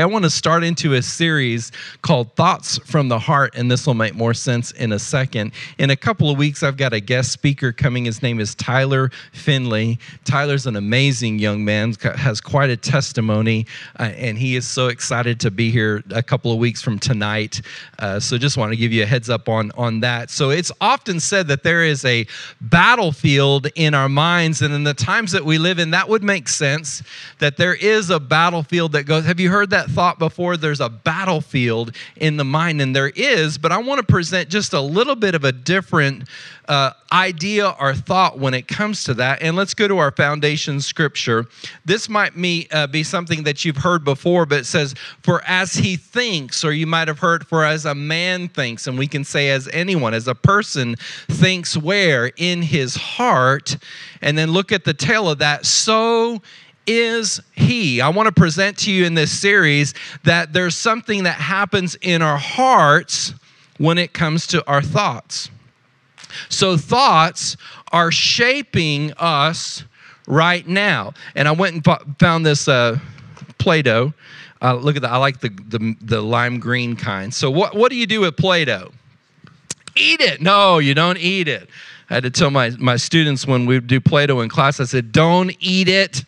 I want to start into a series called Thoughts from the Heart, and this will make more sense in a second. In a couple of weeks, I've got a guest speaker coming. His name is Tyler Finley. Tyler's an amazing young man, has quite a testimony, uh, and he is so excited to be here a couple of weeks from tonight. Uh, so, just want to give you a heads up on, on that. So, it's often said that there is a battlefield in our minds, and in the times that we live in, that would make sense that there is a battlefield that goes. Have you heard that? Thought before there's a battlefield in the mind, and there is, but I want to present just a little bit of a different uh, idea or thought when it comes to that. And let's go to our foundation scripture. This might be, uh, be something that you've heard before, but it says, For as he thinks, or you might have heard, For as a man thinks, and we can say as anyone, as a person thinks where? In his heart. And then look at the tail of that. So is He. I want to present to you in this series that there's something that happens in our hearts when it comes to our thoughts. So, thoughts are shaping us right now. And I went and found this uh, Play Doh. Uh, look at that. I like the, the, the lime green kind. So, what, what do you do with Play Doh? Eat it. No, you don't eat it. I had to tell my, my students when we do Play Doh in class, I said, don't eat it.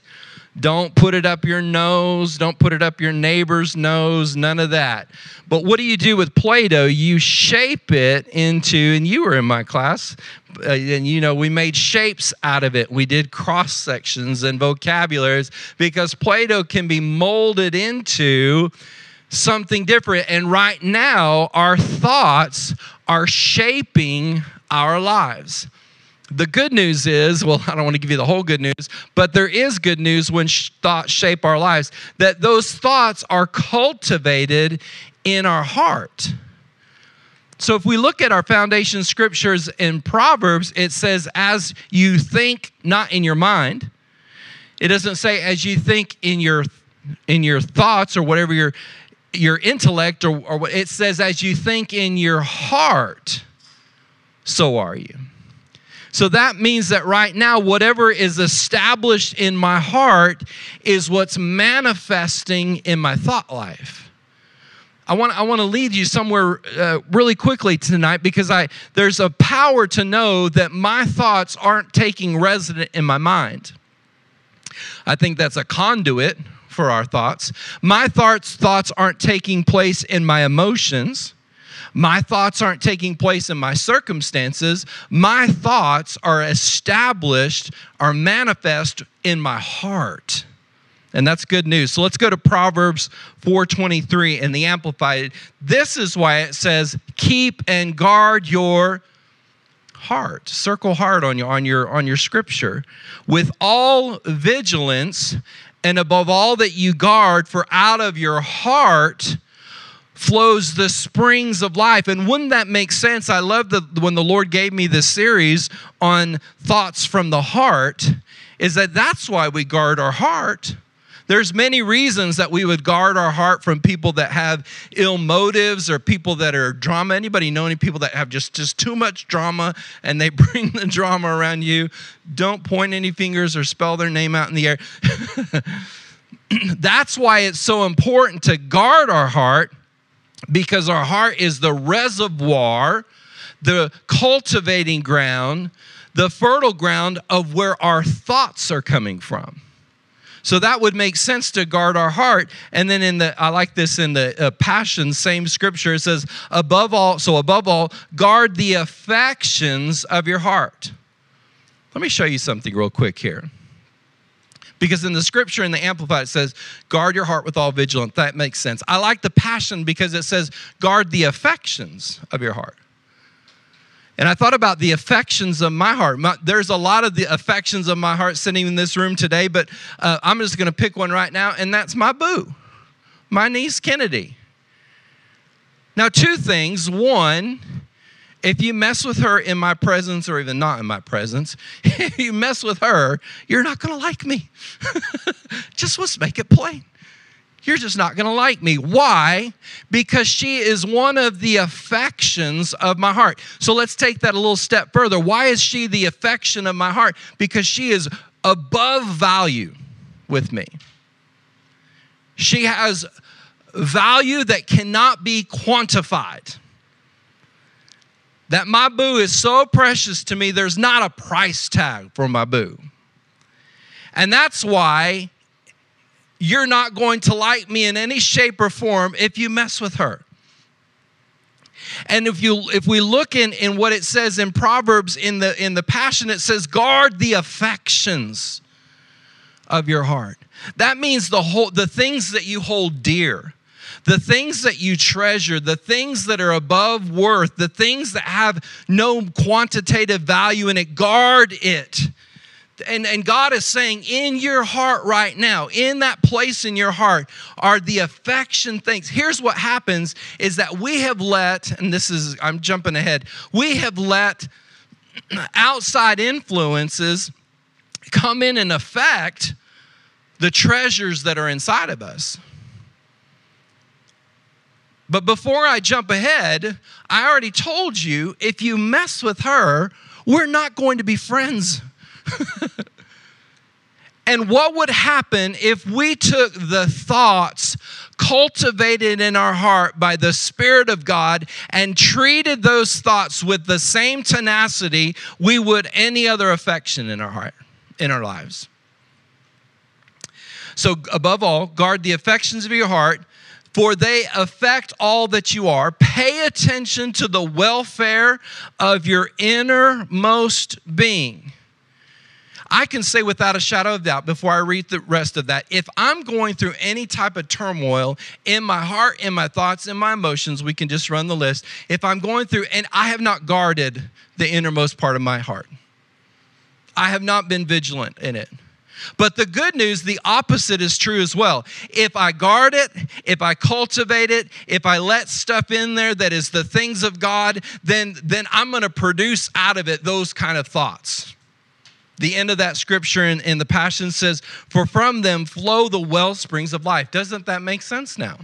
Don't put it up your nose. Don't put it up your neighbor's nose. None of that. But what do you do with Play Doh? You shape it into, and you were in my class, uh, and you know, we made shapes out of it. We did cross sections and vocabularies because Play Doh can be molded into something different. And right now, our thoughts are shaping our lives. The good news is, well, I don't want to give you the whole good news, but there is good news when thoughts shape our lives, that those thoughts are cultivated in our heart. So if we look at our foundation scriptures in Proverbs, it says, as you think not in your mind. It doesn't say as you think in your in your thoughts or whatever your your intellect or, or it says as you think in your heart, so are you. So that means that right now, whatever is established in my heart is what's manifesting in my thought life. I want, I want to lead you somewhere uh, really quickly tonight because I, there's a power to know that my thoughts aren't taking resident in my mind. I think that's a conduit for our thoughts. My thoughts, thoughts aren't taking place in my emotions. My thoughts aren't taking place in my circumstances. My thoughts are established, are manifest in my heart. And that's good news. So let's go to Proverbs 4:23 in the amplified. This is why it says, "Keep and guard your heart." Circle heart on your on your on your scripture. With all vigilance and above all that you guard, for out of your heart flows the springs of life. And wouldn't that make sense? I love the when the Lord gave me this series on thoughts from the heart, is that that's why we guard our heart. There's many reasons that we would guard our heart from people that have ill motives or people that are drama. Anybody know any people that have just, just too much drama and they bring the drama around you? Don't point any fingers or spell their name out in the air. That's why it's so important to guard our heart because our heart is the reservoir, the cultivating ground, the fertile ground of where our thoughts are coming from. So that would make sense to guard our heart. And then in the, I like this in the uh, Passion, same scripture, it says, above all, so above all, guard the affections of your heart. Let me show you something real quick here. Because in the scripture in the Amplified, it says, guard your heart with all vigilance. That makes sense. I like the passion because it says, guard the affections of your heart. And I thought about the affections of my heart. My, there's a lot of the affections of my heart sitting in this room today, but uh, I'm just going to pick one right now, and that's my boo, my niece Kennedy. Now, two things. One, if you mess with her in my presence or even not in my presence, if you mess with her, you're not going to like me. just let's make it plain. You're just not going to like me. Why? Because she is one of the affections of my heart. So let's take that a little step further. Why is she the affection of my heart? Because she is above value with me. She has value that cannot be quantified. That my boo is so precious to me, there's not a price tag for my boo. And that's why you're not going to like me in any shape or form if you mess with her. And if you if we look in, in what it says in Proverbs in the in the passion, it says, guard the affections of your heart. That means the whole the things that you hold dear, the things that you treasure, the things that are above worth, the things that have no quantitative value in it, guard it and, and God is saying, in your heart right now, in that place in your heart, are the affection things. Here's what happens is that we have let, and this is, I'm jumping ahead, we have let outside influences come in and affect the treasures that are inside of us. But before I jump ahead, I already told you if you mess with her, we're not going to be friends. and what would happen if we took the thoughts cultivated in our heart by the Spirit of God and treated those thoughts with the same tenacity we would any other affection in our heart, in our lives? So, above all, guard the affections of your heart, for they affect all that you are. Pay attention to the welfare of your innermost being. I can say without a shadow of doubt before I read the rest of that, if I'm going through any type of turmoil in my heart, in my thoughts, in my emotions, we can just run the list. If I'm going through and I have not guarded the innermost part of my heart, I have not been vigilant in it. But the good news, the opposite is true as well. If I guard it, if I cultivate it, if I let stuff in there that is the things of God, then, then I'm going to produce out of it those kind of thoughts the end of that scripture in, in the Passion says, For from them flow the well springs of life. Doesn't that make sense now?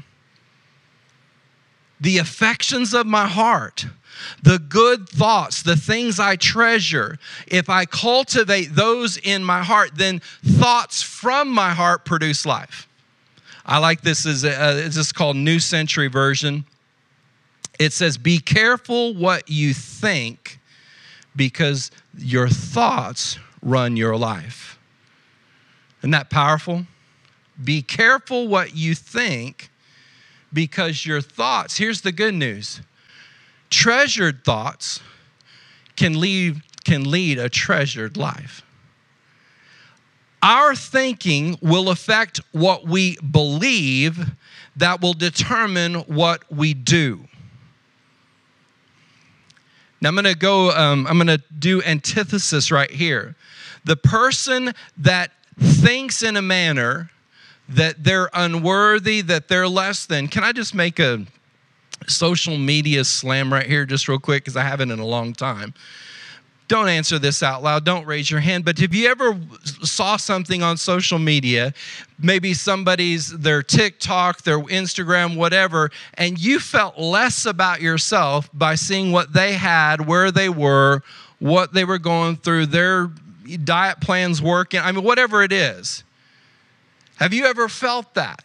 The affections of my heart, the good thoughts, the things I treasure, if I cultivate those in my heart, then thoughts from my heart produce life. I like this is uh, this is called New Century Version. It says, "Be careful what you think, because your thoughts run your life. Isn't that powerful? Be careful what you think because your thoughts, here's the good news treasured thoughts can lead, can lead a treasured life. Our thinking will affect what we believe, that will determine what we do. Now I'm going to go, um, I'm going to do antithesis right here. The person that thinks in a manner that they're unworthy, that they're less than. Can I just make a social media slam right here, just real quick, because I haven't in a long time? Don't answer this out loud. Don't raise your hand. But if you ever saw something on social media, maybe somebody's their TikTok, their Instagram, whatever, and you felt less about yourself by seeing what they had, where they were, what they were going through, their diet plans working, I mean, whatever it is. Have you ever felt that?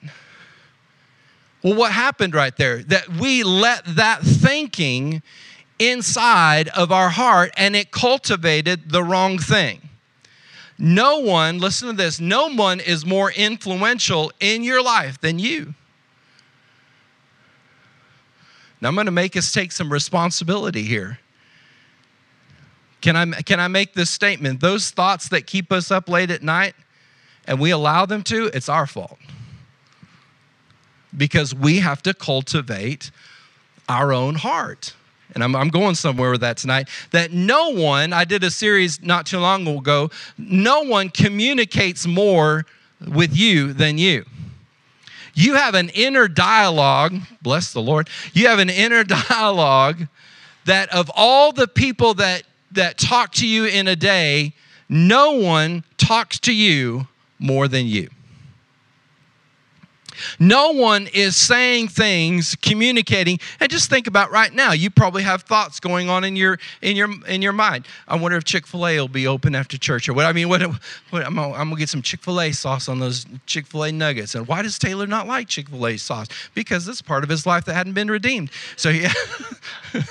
Well, what happened right there? That we let that thinking inside of our heart and it cultivated the wrong thing. No one, listen to this, no one is more influential in your life than you. Now, I'm going to make us take some responsibility here. Can I, can I make this statement? Those thoughts that keep us up late at night and we allow them to, it's our fault. Because we have to cultivate our own heart. And I'm, I'm going somewhere with that tonight. That no one, I did a series not too long ago, no one communicates more with you than you. You have an inner dialogue, bless the Lord, you have an inner dialogue that of all the people that that talk to you in a day, no one talks to you more than you. No one is saying things, communicating. And just think about right now. You probably have thoughts going on in your in your in your mind. I wonder if Chick Fil A will be open after church or what. I mean, what, what I'm, gonna, I'm gonna get some Chick Fil A sauce on those Chick Fil A nuggets. And why does Taylor not like Chick Fil A sauce? Because it's part of his life that hadn't been redeemed. So yeah.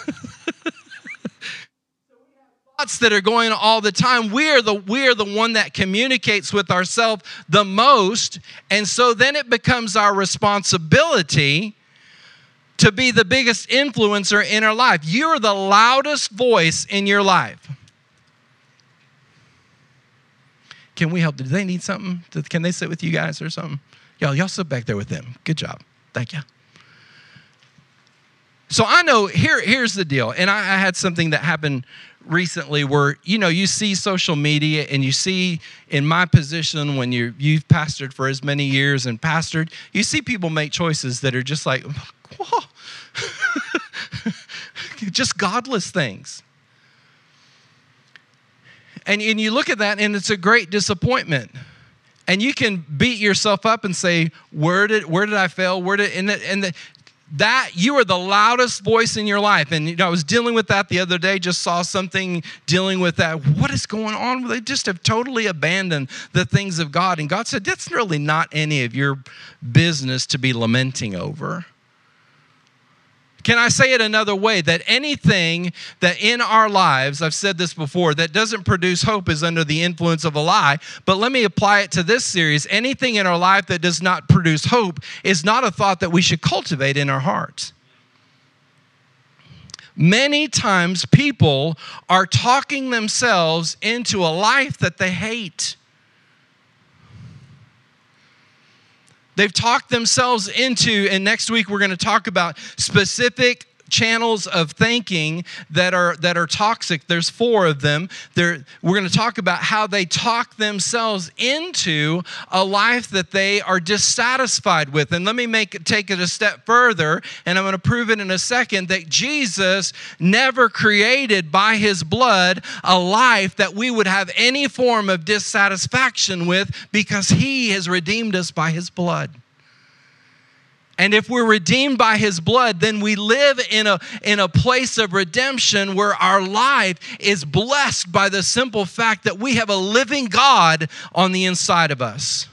thoughts that are going all the time. We are the we are the one that communicates with ourselves the most and so then it becomes our responsibility to be the biggest influencer in our life. You're the loudest voice in your life. Can we help? Do they need something? Can they sit with you guys or something? Y'all y'all sit back there with them. Good job. Thank you so I know here, here's the deal, and I, I had something that happened recently where you know you see social media and you see in my position when you you've pastored for as many years and pastored you see people make choices that are just like just godless things. And, and you look at that and it's a great disappointment. And you can beat yourself up and say where did where did i fail? Where did and, the, and the, that you are the loudest voice in your life. And you know, i was dealing with that the other day just saw something dealing with that. What is going on? They just have totally abandoned the things of god. And god said that's really not any of your business to be lamenting over can I say it another way? That anything that in our lives, I've said this before, that doesn't produce hope is under the influence of a lie. But let me apply it to this series. Anything in our life that does not produce hope is not a thought that we should cultivate in our hearts. Many times people are talking themselves into a life that they hate. They've talked themselves into, and next week we're going to talk about specific channels of thinking that are that are toxic. There's four of them. They're, we're going to talk about how they talk themselves into a life that they are dissatisfied with. And let me make take it a step further and i'm going to prove it in a second that jesus never created by his blood a life that we would have any form of dissatisfaction with because he has redeemed us by his blood and if we're redeemed by his blood, then we live in a, in a place of redemption where our life is blessed by the simple fact that we have a living God on the inside of us.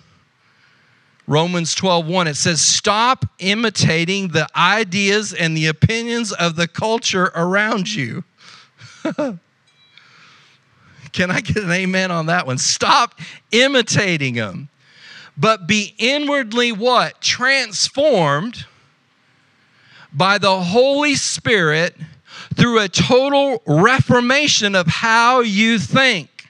Romans 12:1 it says stop imitating the ideas and the opinions of the culture around you. Can I get an amen on that one? Stop imitating them but be inwardly what? Transformed by the Holy Spirit through a total reformation of how you think.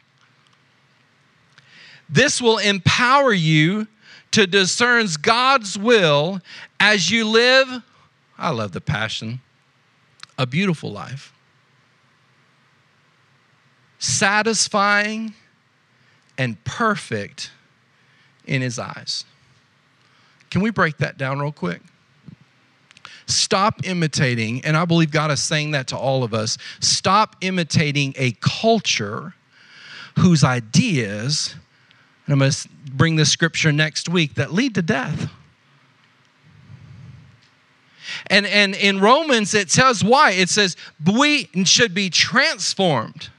This will empower you to discern God's will as you live, I love the passion, a beautiful life. Satisfying and perfect in his eyes. Can we break that down real quick? Stop imitating, and I believe God is saying that to all of us. Stop imitating a culture whose ideas, and I'm going to bring this scripture next week, that lead to death. And, and in Romans, it says why? It says we should be transformed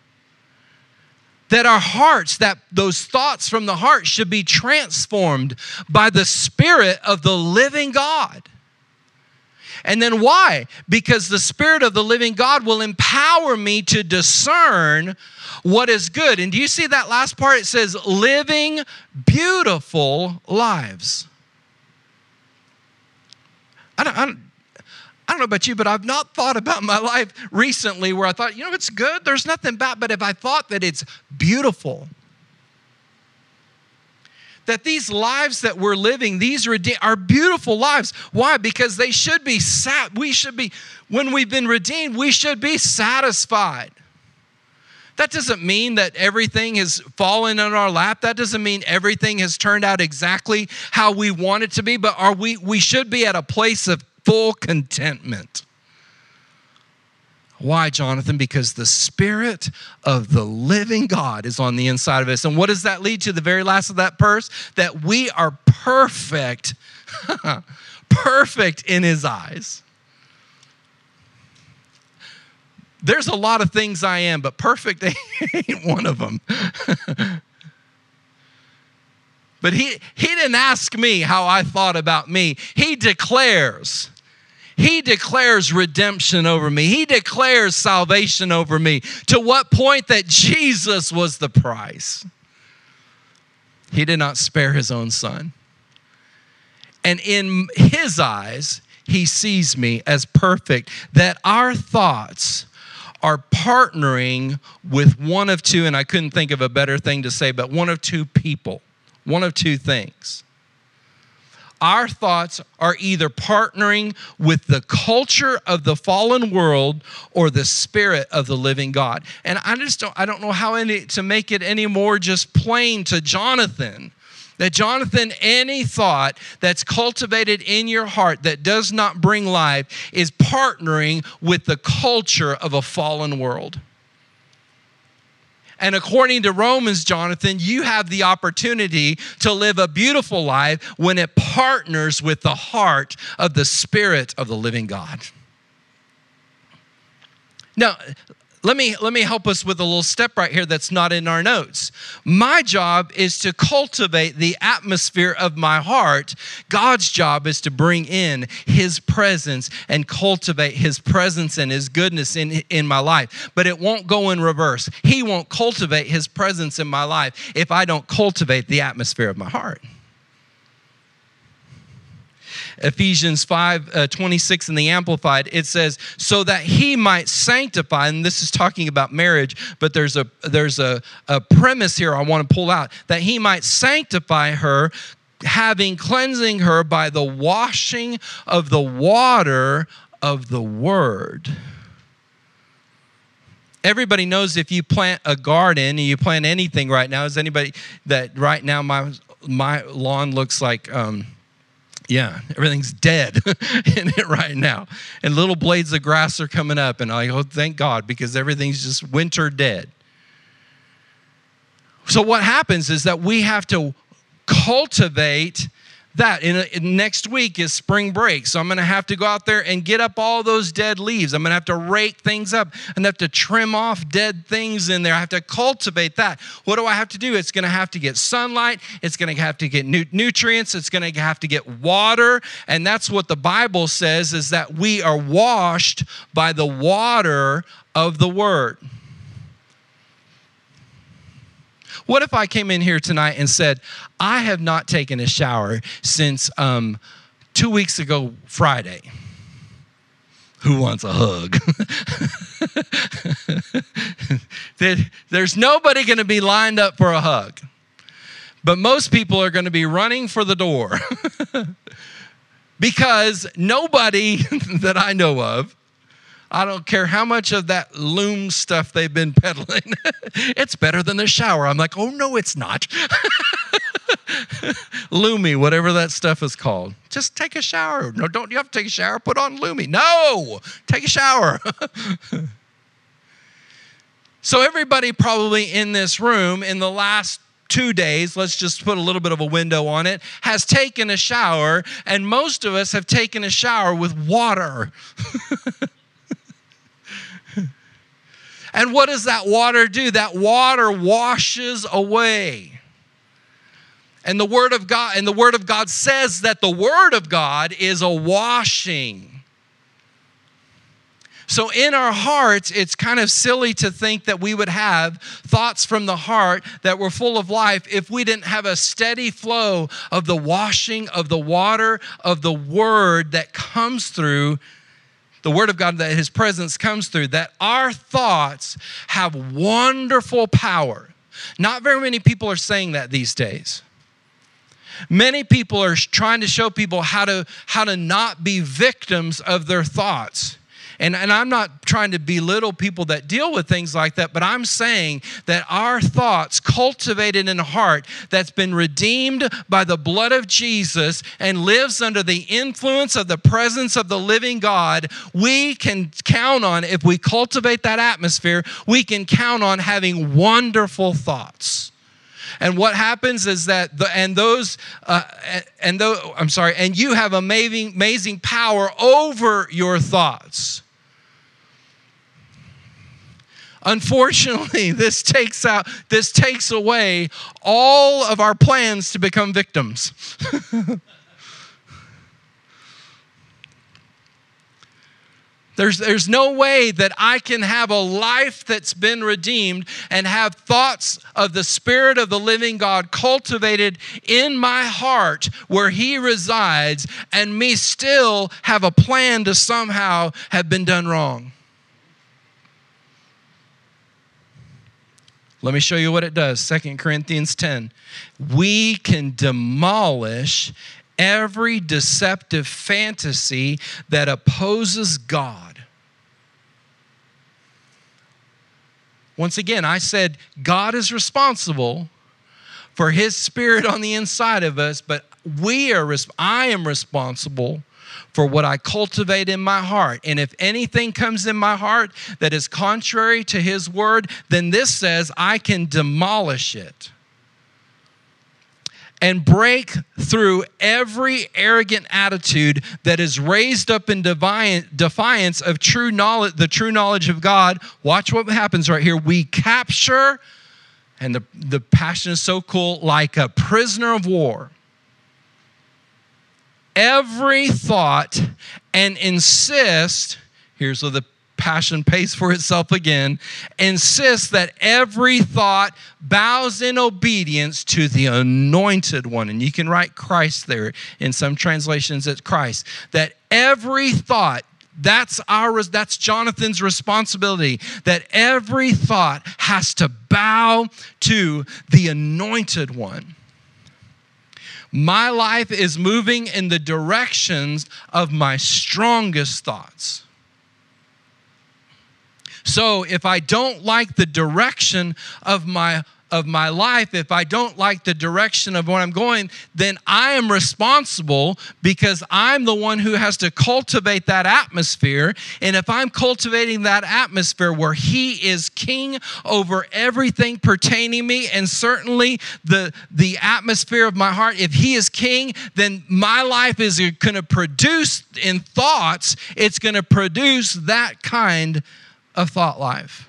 that our hearts that those thoughts from the heart should be transformed by the spirit of the living god. And then why? Because the spirit of the living god will empower me to discern what is good. And do you see that last part? It says living beautiful lives. I don't, I don't I don't know about you, but I've not thought about my life recently where I thought, you know, it's good, there's nothing bad, but if I thought that it's beautiful, that these lives that we're living, these are beautiful lives. Why? Because they should be sat. We should be, when we've been redeemed, we should be satisfied. That doesn't mean that everything has fallen in our lap. That doesn't mean everything has turned out exactly how we want it to be, but are we we should be at a place of full contentment. Why, Jonathan? Because the Spirit of the living God is on the inside of us. And what does that lead to? The very last of that verse that we are perfect perfect in his eyes. There's a lot of things I am, but perfect ain't one of them. but he, he didn't ask me how I thought about me. He declares. He declares redemption over me. He declares salvation over me. To what point that Jesus was the price? He did not spare his own son. And in his eyes, he sees me as perfect, that our thoughts are partnering with one of two, and I couldn't think of a better thing to say, but one of two people, one of two things. Our thoughts are either partnering with the culture of the fallen world or the spirit of the living God. And I just don't, I don't know how any, to make it any more just plain to Jonathan that Jonathan, any thought that's cultivated in your heart that does not bring life is partnering with the culture of a fallen world. And according to Romans, Jonathan, you have the opportunity to live a beautiful life when it partners with the heart of the Spirit of the living God. Now, let me let me help us with a little step right here that's not in our notes. My job is to cultivate the atmosphere of my heart. God's job is to bring in his presence and cultivate his presence and his goodness in in my life. But it won't go in reverse. He won't cultivate his presence in my life if I don't cultivate the atmosphere of my heart. Ephesians 5 uh, 26 in the Amplified, it says, so that he might sanctify, and this is talking about marriage, but there's a there's a, a premise here I want to pull out, that he might sanctify her, having cleansing her by the washing of the water of the word. Everybody knows if you plant a garden and you plant anything right now is anybody that right now my my lawn looks like um, yeah, everything's dead in it right now. And little blades of grass are coming up. And I go, thank God, because everything's just winter dead. So, what happens is that we have to cultivate that. In, next week is spring break, so I'm going to have to go out there and get up all those dead leaves. I'm going to have to rake things up and have to trim off dead things in there. I have to cultivate that. What do I have to do? It's going to have to get sunlight. It's going to have to get nutrients. It's going to have to get water, and that's what the Bible says: is that we are washed by the water of the Word. What if I came in here tonight and said, I have not taken a shower since um, two weeks ago, Friday? Who wants a hug? There's nobody going to be lined up for a hug, but most people are going to be running for the door because nobody that I know of I don't care how much of that Lume stuff they've been peddling. it's better than the shower. I'm like, oh no, it's not. Lumi, whatever that stuff is called. Just take a shower. No, don't you have to take a shower? Put on Lumi. No, take a shower. so, everybody probably in this room in the last two days, let's just put a little bit of a window on it, has taken a shower, and most of us have taken a shower with water. And what does that water do? That water washes away. And the word of God and the word of God says that the word of God is a washing. So, in our hearts, it's kind of silly to think that we would have thoughts from the heart that were full of life if we didn't have a steady flow of the washing of the water of the word that comes through the Word of God, that His presence comes through, that our thoughts have wonderful power. Not very many people are saying that these days. Many people are trying to show people how to, how to not be victims of their thoughts. And, and I'm not trying to belittle people that deal with things like that, but I'm saying that our thoughts, cultivated in a heart that's been redeemed by the blood of Jesus and lives under the influence of the presence of the living God, we can count on, if we cultivate that atmosphere, we can count on having wonderful thoughts. And what happens is that the and those uh, and though I'm sorry, and you have amazing amazing power over your thoughts. Unfortunately, this takes out this takes away all of our plans to become victims. There's, there's no way that I can have a life that's been redeemed and have thoughts of the Spirit of the living God cultivated in my heart where He resides and me still have a plan to somehow have been done wrong. Let me show you what it does. Second Corinthians 10. We can demolish every deceptive fantasy that opposes God. Once again, I said God is responsible for his spirit on the inside of us, but we are I am responsible for what I cultivate in my heart. And if anything comes in my heart that is contrary to his word, then this says I can demolish it and break through every arrogant attitude that is raised up in defiance of true knowledge the true knowledge of god. Watch what happens right here. We capture and the, the passion is so cool like a prisoner of war every thought and insist here's what the passion pays for itself again, insist that every thought bows in obedience to the anointed one. And you can write Christ there. In some translations, it's Christ. That every thought that's our that's Jonathan's responsibility that every thought has to bow to the anointed one. My life is moving in the directions of my strongest thoughts. So if I don't like the direction of my of my life, if I don't like the direction of where I'm going, then I am responsible because I'm the one who has to cultivate that atmosphere. And if I'm cultivating that atmosphere where He is king over everything pertaining me, and certainly the, the atmosphere of my heart, if He is king, then my life is going to produce in thoughts, it's going to produce that kind of thought life.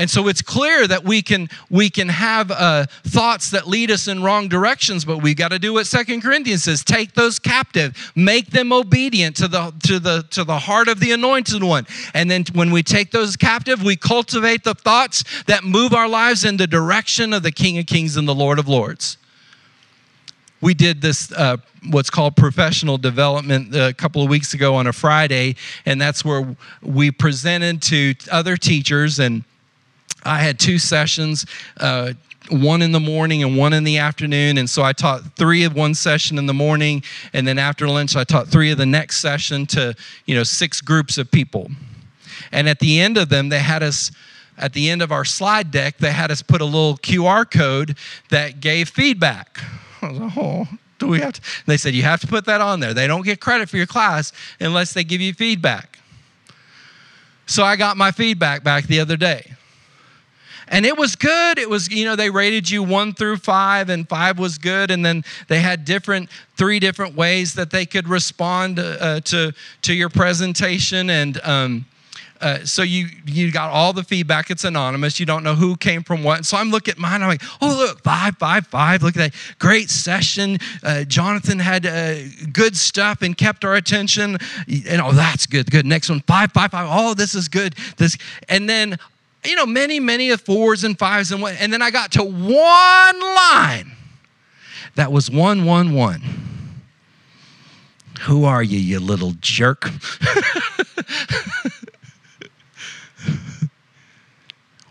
And so it's clear that we can we can have uh, thoughts that lead us in wrong directions, but we got to do what Second Corinthians says: take those captive, make them obedient to the to the to the heart of the Anointed One. And then when we take those captive, we cultivate the thoughts that move our lives in the direction of the King of Kings and the Lord of Lords we did this uh, what's called professional development a couple of weeks ago on a friday and that's where we presented to other teachers and i had two sessions uh, one in the morning and one in the afternoon and so i taught three of one session in the morning and then after lunch i taught three of the next session to you know six groups of people and at the end of them they had us at the end of our slide deck they had us put a little qr code that gave feedback I was like, oh, do we have to? they said, you have to put that on there. They don't get credit for your class unless they give you feedback. So I got my feedback back the other day. And it was good. It was, you know, they rated you one through five, and five was good. And then they had different, three different ways that they could respond uh, to, to your presentation. And, um, uh, so you you got all the feedback. It's anonymous. You don't know who came from what. So I'm looking at mine. I'm like, oh look, five, five, five. Look at that great session. Uh, Jonathan had uh, good stuff and kept our attention. And oh, that's good. Good. Next one, five, five, five. Oh, this is good. This and then you know many many of fours and fives and what. And then I got to one line that was one one one. Who are you, you little jerk?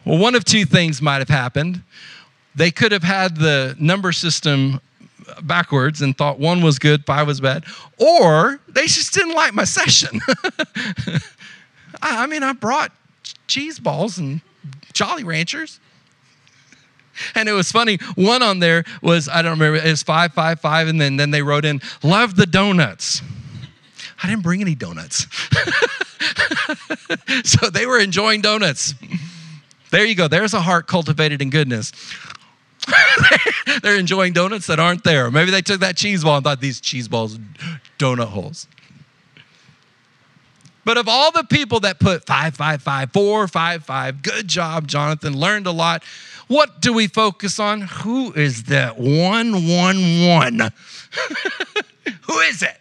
Well, one of two things might have happened. They could have had the number system backwards and thought one was good, five was bad, or they just didn't like my session. I, mean, I brought cheese balls and Jolly Ranchers. And it was funny. One on there was, I don't remember, it was 555, and then, then they wrote in, Love the donuts. I didn't bring any donuts. so they were enjoying donuts. There you go. There's a heart cultivated in goodness. They're enjoying donuts that aren't there. Maybe they took that cheese ball and thought these cheese balls donut holes. But of all the people that put five, five, five, four, five, five, good job, Jonathan, learned a lot. What do we focus on? Who is that one, one, one? Who is it?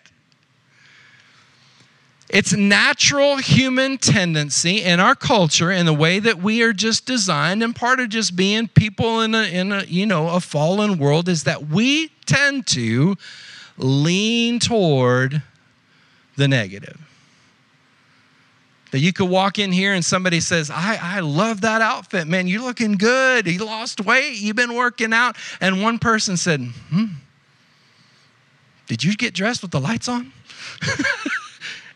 It's natural human tendency in our culture in the way that we are just designed and part of just being people in a, in a you know a fallen world is that we tend to lean toward the negative. That you could walk in here and somebody says, I, I love that outfit, man. You're looking good. You lost weight. You've been working out. And one person said, Hmm, did you get dressed with the lights on?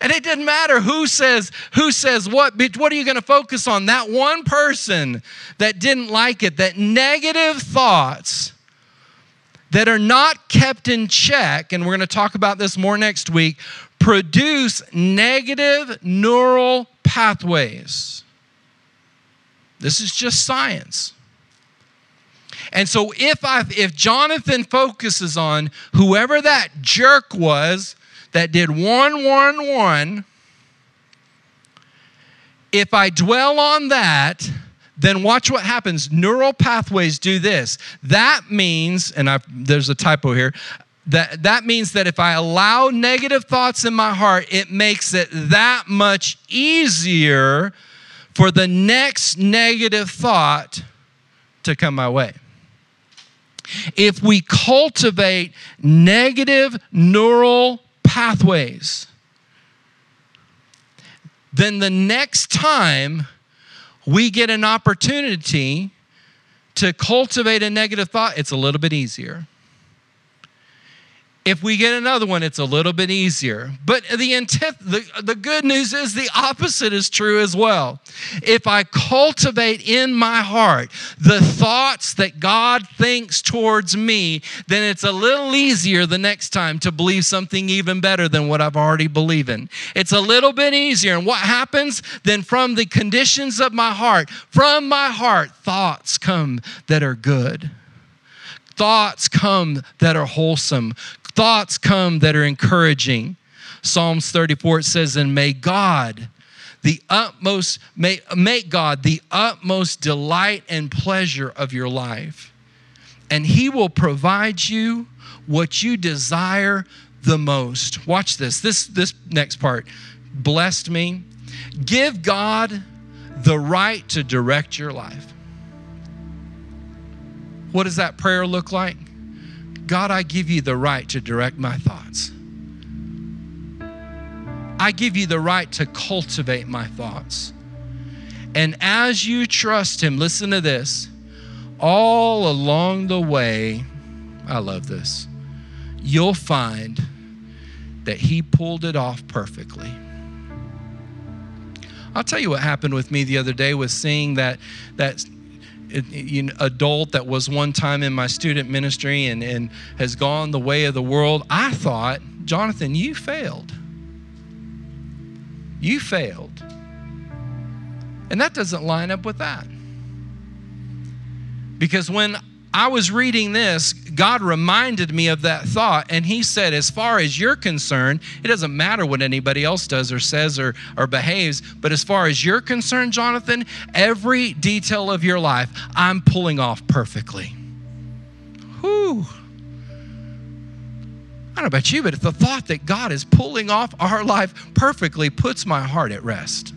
And it didn't matter who says who says what. What are you going to focus on? That one person that didn't like it, that negative thoughts that are not kept in check, and we're going to talk about this more next week, produce negative neural pathways. This is just science. And so if I if Jonathan focuses on whoever that jerk was that did one, one, one, if I dwell on that, then watch what happens. Neural pathways do this. That means, and I've, there's a typo here, that, that means that if I allow negative thoughts in my heart, it makes it that much easier for the next negative thought to come my way. If we cultivate negative neural pathways, then the next time we get an opportunity to cultivate a negative thought, it's a little bit easier. If we get another one, it's a little bit easier. But the, the, the good news is the opposite is true as well. If I cultivate in my heart the thoughts that God thinks towards me, then it's a little easier the next time to believe something even better than what I've already believed in. It's a little bit easier. And what happens? Then from the conditions of my heart, from my heart, thoughts come that are good thoughts come that are wholesome thoughts come that are encouraging. Psalms 34 it says, And may God, the utmost, may, make God the utmost delight and pleasure of your life. And He will provide you what you desire the most. Watch this. This, this next part blessed me. Give God the right to direct your life. What does that prayer look like? God, I give you the right to direct my thoughts. I give you the right to cultivate my thoughts. And as you trust Him, listen to this, all along the way, I love this, you'll find that He pulled it off perfectly. I'll tell you what happened with me the other day was seeing that that adult that was one time in my student ministry and, and has gone the way of the world, I thought, Jonathan, you failed. You failed. And that doesn't line up with that. Because when I was reading this, God reminded me of that thought, and He said, As far as you're concerned, it doesn't matter what anybody else does or says or, or behaves, but as far as you're concerned, Jonathan, every detail of your life, I'm pulling off perfectly. Whew. I don't know about you, but the thought that God is pulling off our life perfectly puts my heart at rest.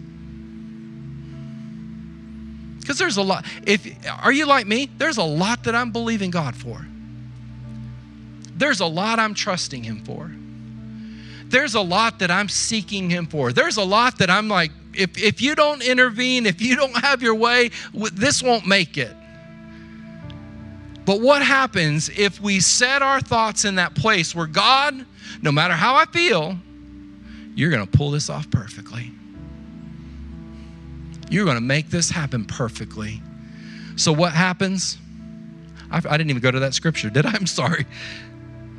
Because there's a lot. If are you like me? There's a lot that I'm believing God for. There's a lot I'm trusting Him for. There's a lot that I'm seeking Him for. There's a lot that I'm like, if, if you don't intervene, if you don't have your way, this won't make it. But what happens if we set our thoughts in that place where God, no matter how I feel, you're going to pull this off perfectly? You're going to make this happen perfectly. So, what happens? I, I, didn't even go to that scripture, did I? I'm sorry.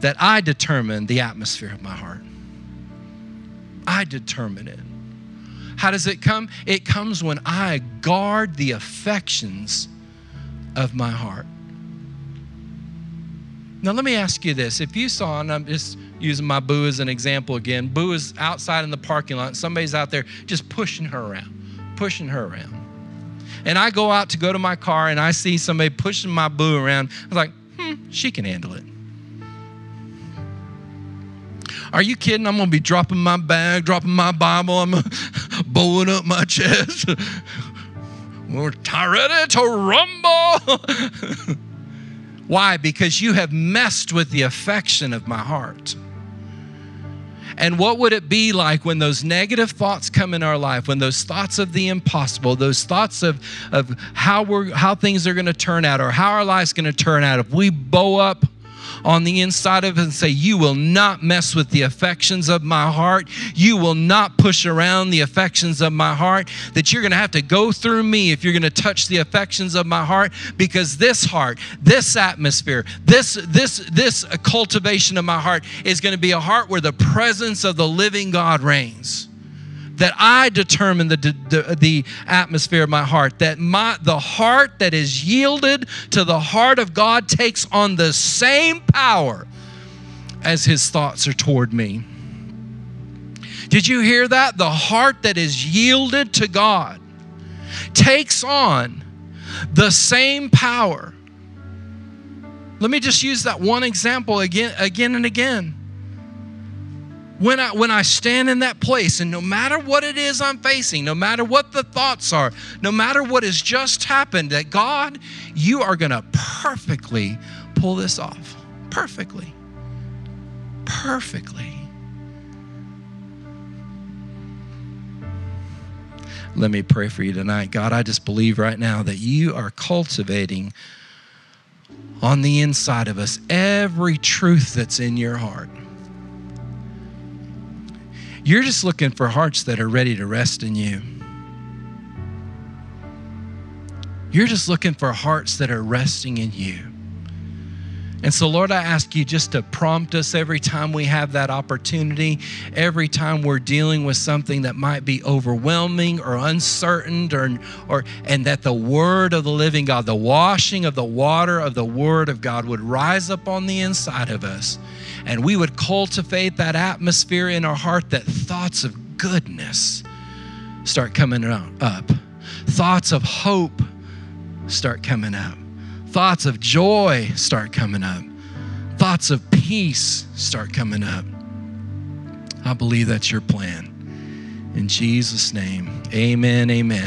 That I determine the atmosphere of my heart. I determine it. How does it come? It comes when I guard the affections of my heart. Now, let me ask you this. If you saw, and I'm just using my boo as an example again, boo is outside in the parking lot, somebody's out there just pushing her around, pushing her around. And I go out to go to my car and I see somebody pushing my boo around. I'm like, hmm, she can handle it. Are you kidding? I'm going to be dropping my bag, dropping my Bible, I'm bowing up my chest. We're ready to rumble. Why? Because you have messed with the affection of my heart. And what would it be like when those negative thoughts come in our life, when those thoughts of the impossible, those thoughts of, of how we're how things are going to turn out or how our life's going to turn out, if we bow up on the inside of it and say, You will not mess with the affections of my heart. You will not push around the affections of my heart. That you're going to have to go through me if you're going to touch the affections of my heart because this heart, this atmosphere, this, this, this cultivation of my heart is going to be a heart where the presence of the living God reigns that I determine the, the, the, atmosphere of my heart, that my, the heart that is yielded to the heart of God takes on the same power as his thoughts are toward me. Did you hear that? The heart that is yielded to God takes on the same power. Let me just use that one example again, again and again when I, when I stand in that place, and no matter what it is I'm facing, no matter what the thoughts are, no matter what has just happened, that God, you are going to perfectly pull this off. Perfectly. Perfectly. Let me pray for you tonight. God, I just believe right now that you are cultivating on the inside of us every truth that's in your heart. You're just looking for hearts that are ready to rest in you. You're just looking for hearts that are resting in you. And so, Lord, I ask you just to prompt us every time we have that opportunity, every time we're dealing with something that might be overwhelming or uncertain, or, or, and that the word of the living God, the washing of the water of the word of God would rise up on the inside of us. And we would cultivate that atmosphere in our heart that thoughts of goodness start coming up, thoughts of hope start coming up, thoughts of joy start coming up, thoughts of peace start coming up. I believe that's your plan. In Jesus' name, amen, amen.